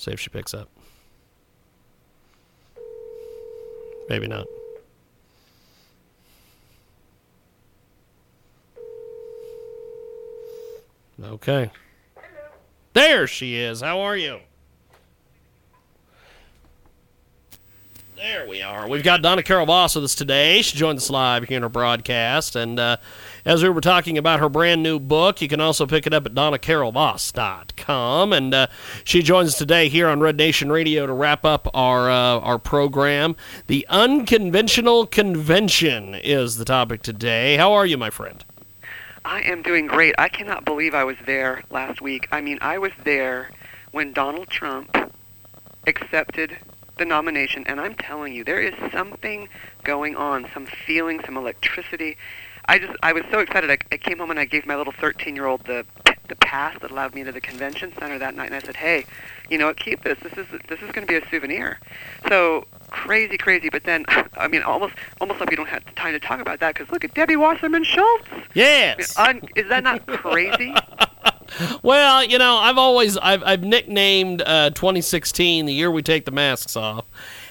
See if she picks up. Maybe not. Okay. Hello. There she is. How are you? There we are. We've got Donna Carol Voss with us today. She joined us live here in our broadcast. And uh, as we were talking about her brand new book, you can also pick it up at donnacarolvoss.com. And uh, she joins us today here on Red Nation Radio to wrap up our, uh, our program. The Unconventional Convention is the topic today. How are you, my friend? I am doing great. I cannot believe I was there last week. I mean, I was there when Donald Trump accepted the nomination, and I'm telling you, there is something going on, some feeling, some electricity. I just, I was so excited. I, I came home and I gave my little 13-year-old the the pass that allowed me into the convention center that night, and I said, "Hey, you know what? Keep this. This is this is going to be a souvenir." So crazy, crazy. But then, I mean, almost almost like we don't have time to talk about that because look at Debbie Wasserman Schultz. Yes. I mean, un, is that not crazy? well, you know, I've always I've, I've nicknamed uh, 2016 the year we take the masks off.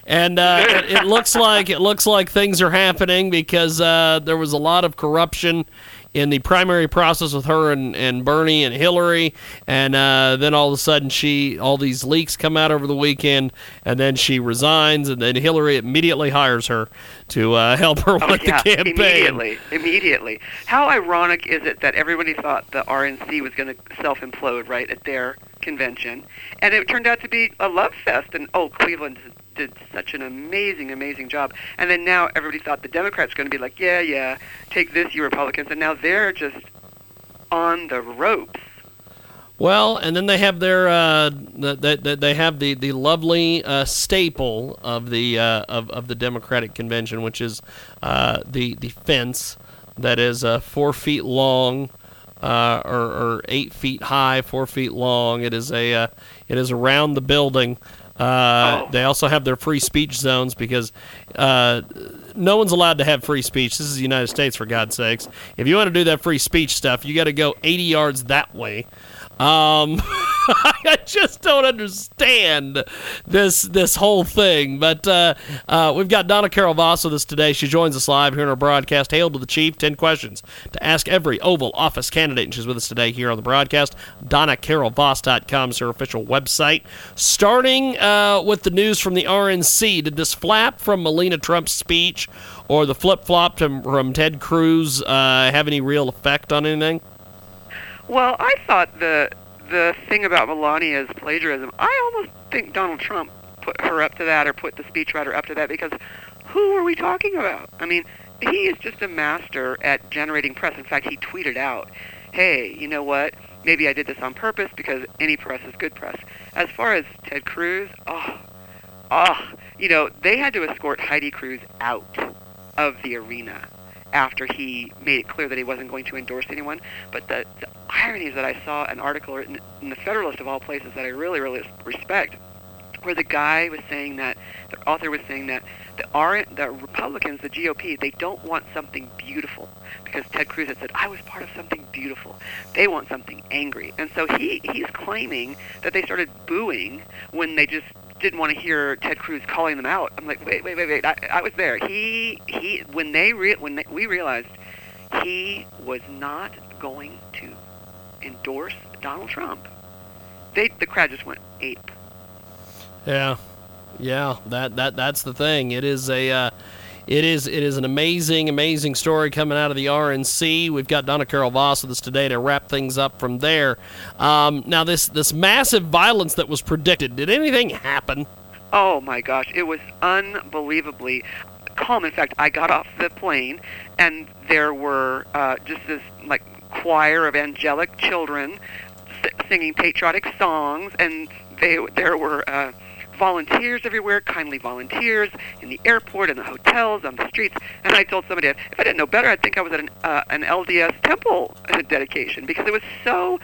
And uh, it, it, looks like it looks like things are happening because uh, there was a lot of corruption in the primary process with her and, and Bernie and Hillary, and uh, then all of a sudden she all these leaks come out over the weekend, and then she resigns, and then Hillary immediately hires her to uh, help her oh, with yeah, the campaign. Immediately, immediately. How ironic is it that everybody thought the RNC was going to self implode right at their convention, and it turned out to be a love fest, and oh, Cleveland did such an amazing, amazing job. And then now everybody thought the Democrats were going to be like, yeah, yeah, take this, you Republicans. And now they're just on the ropes. Well, and then they have their uh, the, the, they have the the lovely uh, staple of the uh, of, of the Democratic convention, which is uh, the the fence that is uh, four feet long. Uh, or, or, eight feet high, four feet long. It is a it is around the building. Uh, oh. They also have their free speech zones because uh, no one's allowed to have free speech. This is the United States, for God's sakes. If you want to do that free speech stuff, you got to go 80 yards that way. Um, I just don't understand this this whole thing. But uh, uh, we've got Donna Carol Voss with us today. She joins us live here in our broadcast. Hail to the Chief. Ten questions to ask every Oval Office candidate. And she's with us today here on the broadcast. DonnaCarolVoss.com is her official website. Starting uh, with the news from the RNC. Did this flap from Melania Trump's speech or the flip flop from Ted Cruz uh, have any real effect on anything? Well, I thought the the thing about Melania's plagiarism, I almost think Donald Trump put her up to that or put the speechwriter up to that because who are we talking about? I mean, he is just a master at generating press. In fact, he tweeted out, "Hey, you know what? Maybe I did this on purpose because any press is good press." As far as Ted Cruz, oh, oh, you know, they had to escort Heidi Cruz out of the arena after he made it clear that he wasn't going to endorse anyone. But the, the irony is that I saw an article in, in the Federalist of all places that I really, really respect, where the guy was saying that the author was saying that the R, the Republicans, the GOP, they don't want something beautiful because Ted Cruz had said I was part of something beautiful. They want something angry, and so he he's claiming that they started booing when they just didn't want to hear Ted Cruz calling them out. I'm like, wait, wait, wait, wait. I, I was there. He he when they re- when they, we realized he was not going to endorse Donald Trump. They the crowd just went ape. Yeah, yeah. That that that's the thing. It is a. Uh, it is it is an amazing, amazing story coming out of the RNC. We've got Donna Carol Voss with us today to wrap things up from there. Um, now, this this massive violence that was predicted, did anything happen? Oh my gosh, it was unbelievably calm. In fact, I got off the plane and there were uh, just this like choir of angelic children singing patriotic songs, and they there were. Uh, volunteers everywhere, kindly volunteers in the airport, in the hotels, on the streets. And I told somebody, if I didn't know better, I'd think I was at an, uh, an LDS temple dedication because it was so,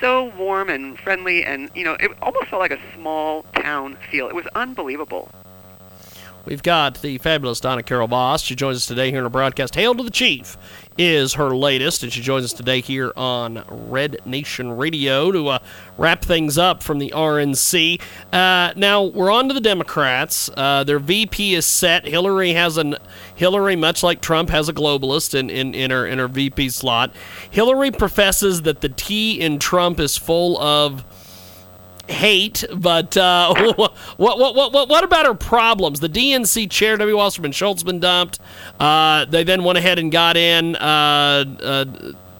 so warm and friendly, and you know, it almost felt like a small town feel. It was unbelievable. We've got the fabulous Donna Carol Voss. She joins us today here in our broadcast. Hail to the Chief is her latest, and she joins us today here on Red Nation Radio to uh, wrap things up from the RNC. Uh, now we're on to the Democrats. Uh, their VP is set. Hillary has an Hillary, much like Trump, has a globalist in, in, in her in her VP slot. Hillary professes that the T in Trump is full of hate, but uh, what, what, what, what, what about her problems? The DNC chair, W. Wasserman Schultz, been dumped. Uh, they then went ahead and got in uh, uh,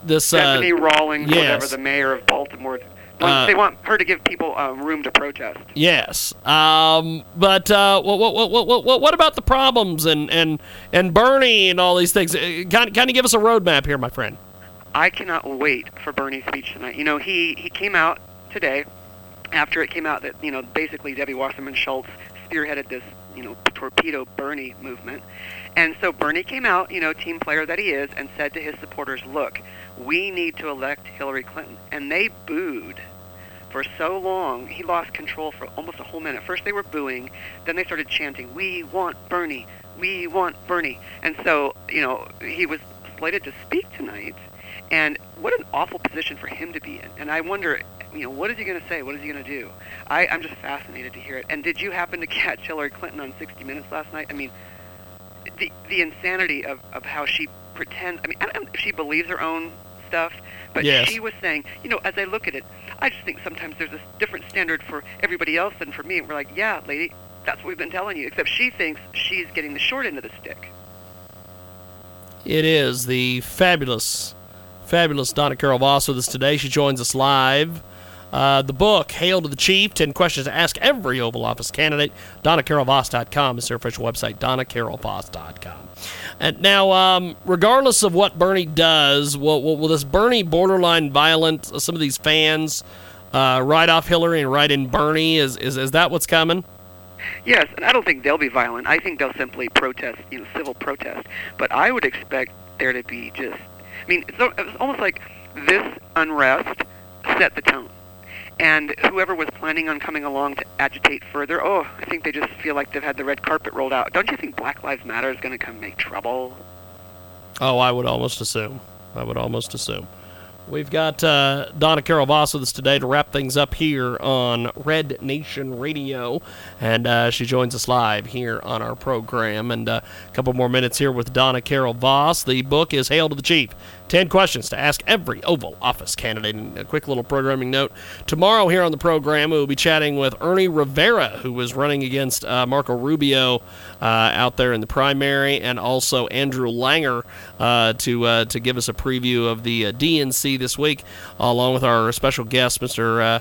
this. Uh, Stephanie Rawlings, whatever the mayor of Baltimore. Uh, they want her to give people uh, room to protest. Yes, um, but uh, what, what, what, what, what, about the problems and, and, and Bernie and all these things? Kind kind of give us a roadmap here, my friend. I cannot wait for Bernie's speech tonight. You know, he he came out today after it came out that you know basically Debbie Wasserman Schultz spearheaded this you know torpedo Bernie movement, and so Bernie came out, you know, team player that he is, and said to his supporters, "Look, we need to elect Hillary Clinton," and they booed. For so long, he lost control for almost a whole minute. First, they were booing, then they started chanting, "We want Bernie, we want Bernie," and so you know he was slated to speak tonight, and what an awful position for him to be in. And I wonder, you know, what is he going to say? What is he going to do? I, I'm just fascinated to hear it. And did you happen to catch Hillary Clinton on 60 Minutes last night? I mean, the the insanity of, of how she pretends. I mean, I don't know if she believes her own stuff, but Yes. she was saying, you know, as I look at it, I just think sometimes there's a different standard for everybody else than for me. And we're like, yeah, lady, that's what we've been telling you. Except she thinks she's getting the short end of the stick. It is the fabulous, fabulous Donna Carol Voss with us today. She joins us live. Uh, the book, Hail to the Chief 10 Questions to Ask Every Oval Office Candidate. DonnaCarolVoss.com is their official website, DonnaCarolVoss.com. And now, um, regardless of what Bernie does, will, will, will this Bernie borderline violent, uh, some of these fans uh, off Hillary and write in Bernie? Is, is, is that what's coming? Yes, and I don't think they'll be violent. I think they'll simply protest, you know, civil protest. But I would expect there to be just, I mean, it's almost like this unrest set the tone. And whoever was planning on coming along to agitate further, oh, I think they just feel like they've had the red carpet rolled out. Don't you think Black Lives Matter is going to come make trouble? Oh, I would almost assume. I would almost assume. We've got uh, Donna Carol Voss with us today to wrap things up here on Red Nation Radio. And uh, she joins us live here on our program. And uh, a couple more minutes here with Donna Carol Voss. The book is Hail to the Chief 10 questions to ask every Oval Office candidate. And a quick little programming note. Tomorrow here on the program, we will be chatting with Ernie Rivera, who was running against uh, Marco Rubio uh, out there in the primary, and also Andrew Langer uh, to uh, to give us a preview of the uh, DNC this week, along with our special guest, Mr.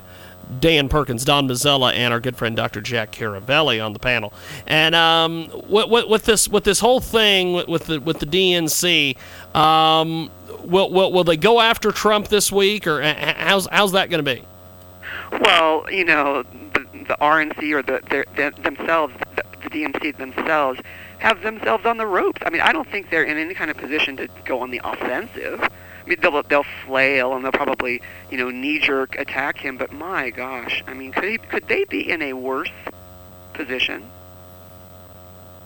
Dan Perkins, Don Mazzella, and our good friend Dr. Jack Caravelli on the panel. And um, with, with, with this with this whole thing with, the with the DNC, um, will, will will they go after Trump this week, or how's how's that going to be? Well, you know, the, the RNC or the, their, the themselves, the, the DNC themselves, have themselves on the ropes. I mean, I don't think they're in any kind of position to go on the offensive. They'll they'll flail and they'll probably you know knee jerk attack him. But my gosh, I mean, could he could they be in a worse position?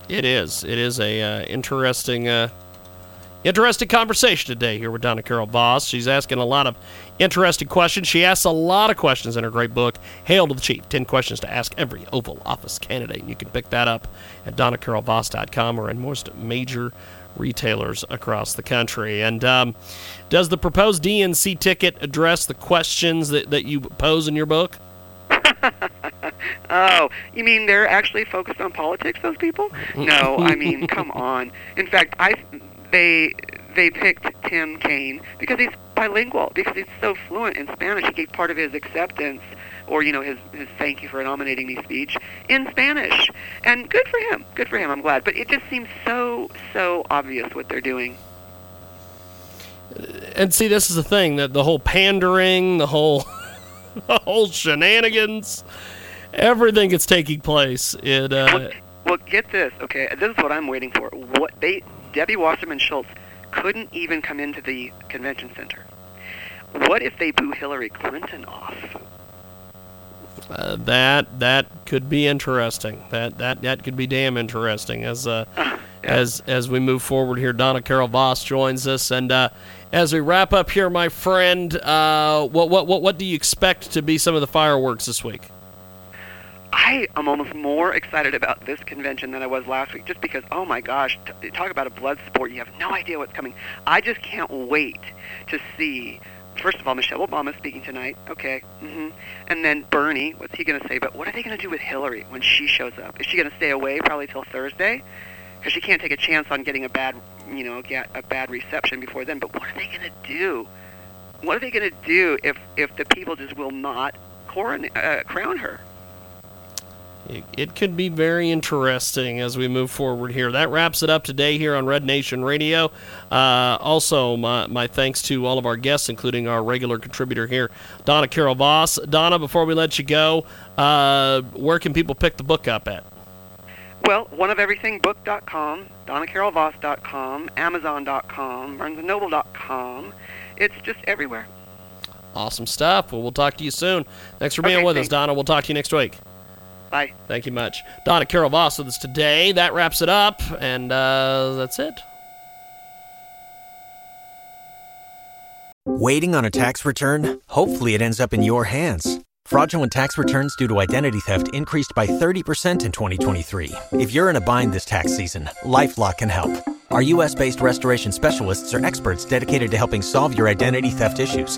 It is. It is a uh, interesting, uh, interesting conversation today here with Donna Carol Voss. She's asking a lot of interesting questions. She asks a lot of questions in her great book, Hail to the Chief: Ten Questions to Ask Every Oval Office Candidate. And you can pick that up at DonnaCarolVoss.com or in most major retailers across the country. And um, does the proposed DNC ticket address the questions that, that you pose in your book? Oh, you mean they're actually focused on politics? Those people? No, I mean, come on. In fact, I they they picked Tim Kaine because he's bilingual, because he's so fluent in Spanish. He gave part of his acceptance, or you know, his his thank you for nominating me speech in Spanish, and good for him. Good for him. I'm glad. But it just seems so so obvious what they're doing. and see this is the thing that the whole pandering the whole the whole shenanigans, everything that's taking place. It, uh, well, well, get this, okay? This is what I'm waiting for. What they Debbie Wasserman Schultz couldn't even come into the convention center. What if they boo Hillary Clinton off? Uh, that that could be interesting. That that that could be damn interesting as uh, yeah. as as we move forward here. Donna Carol Voss joins us, and uh, as we wrap up here, my friend, uh, what what what what do you expect to be some of the fireworks this week? I am almost more excited about this convention than I was last week, just because, oh my gosh, t- talk about a blood sport. You have no idea what's coming. I just can't wait to see first of all, Michelle Obama speaking tonight. Okay. hmm And then Bernie, what's he going to say? But what are they going to do with Hillary when she shows up? Is she going to stay away probably till Thursday? Because she can't take a chance on getting a bad, you know, get a bad reception before then. But what are they going to do? What are they going to do if if the people just will not crown, uh, crown her? It, it could be very interesting as we move forward here. That wraps it up today here on Red Nation Radio. Uh, also, my, my thanks to all of our guests, including our regular contributor here, Donna Carol Voss. Donna, before we let you go, uh, where can people pick the book up at? Well, oneofeverythingbook.com, donnacarolvoss.com, amazon.com, barnesandnoble.com. It's just everywhere. Awesome stuff. Well, we'll talk to you soon. Thanks for being Okay, with thanks. us, Donna. We'll talk to you next week. Bye. Thank you much. Donna Carol Voss with us today. That wraps it up, and uh, that's it. Waiting on a tax return? Hopefully, it ends up in your hands. Fraudulent tax returns due to identity theft increased by 30% in 2023. If you're in a bind this tax season, LifeLock can help. Our U.S. based restoration specialists are experts dedicated to helping solve your identity theft issues.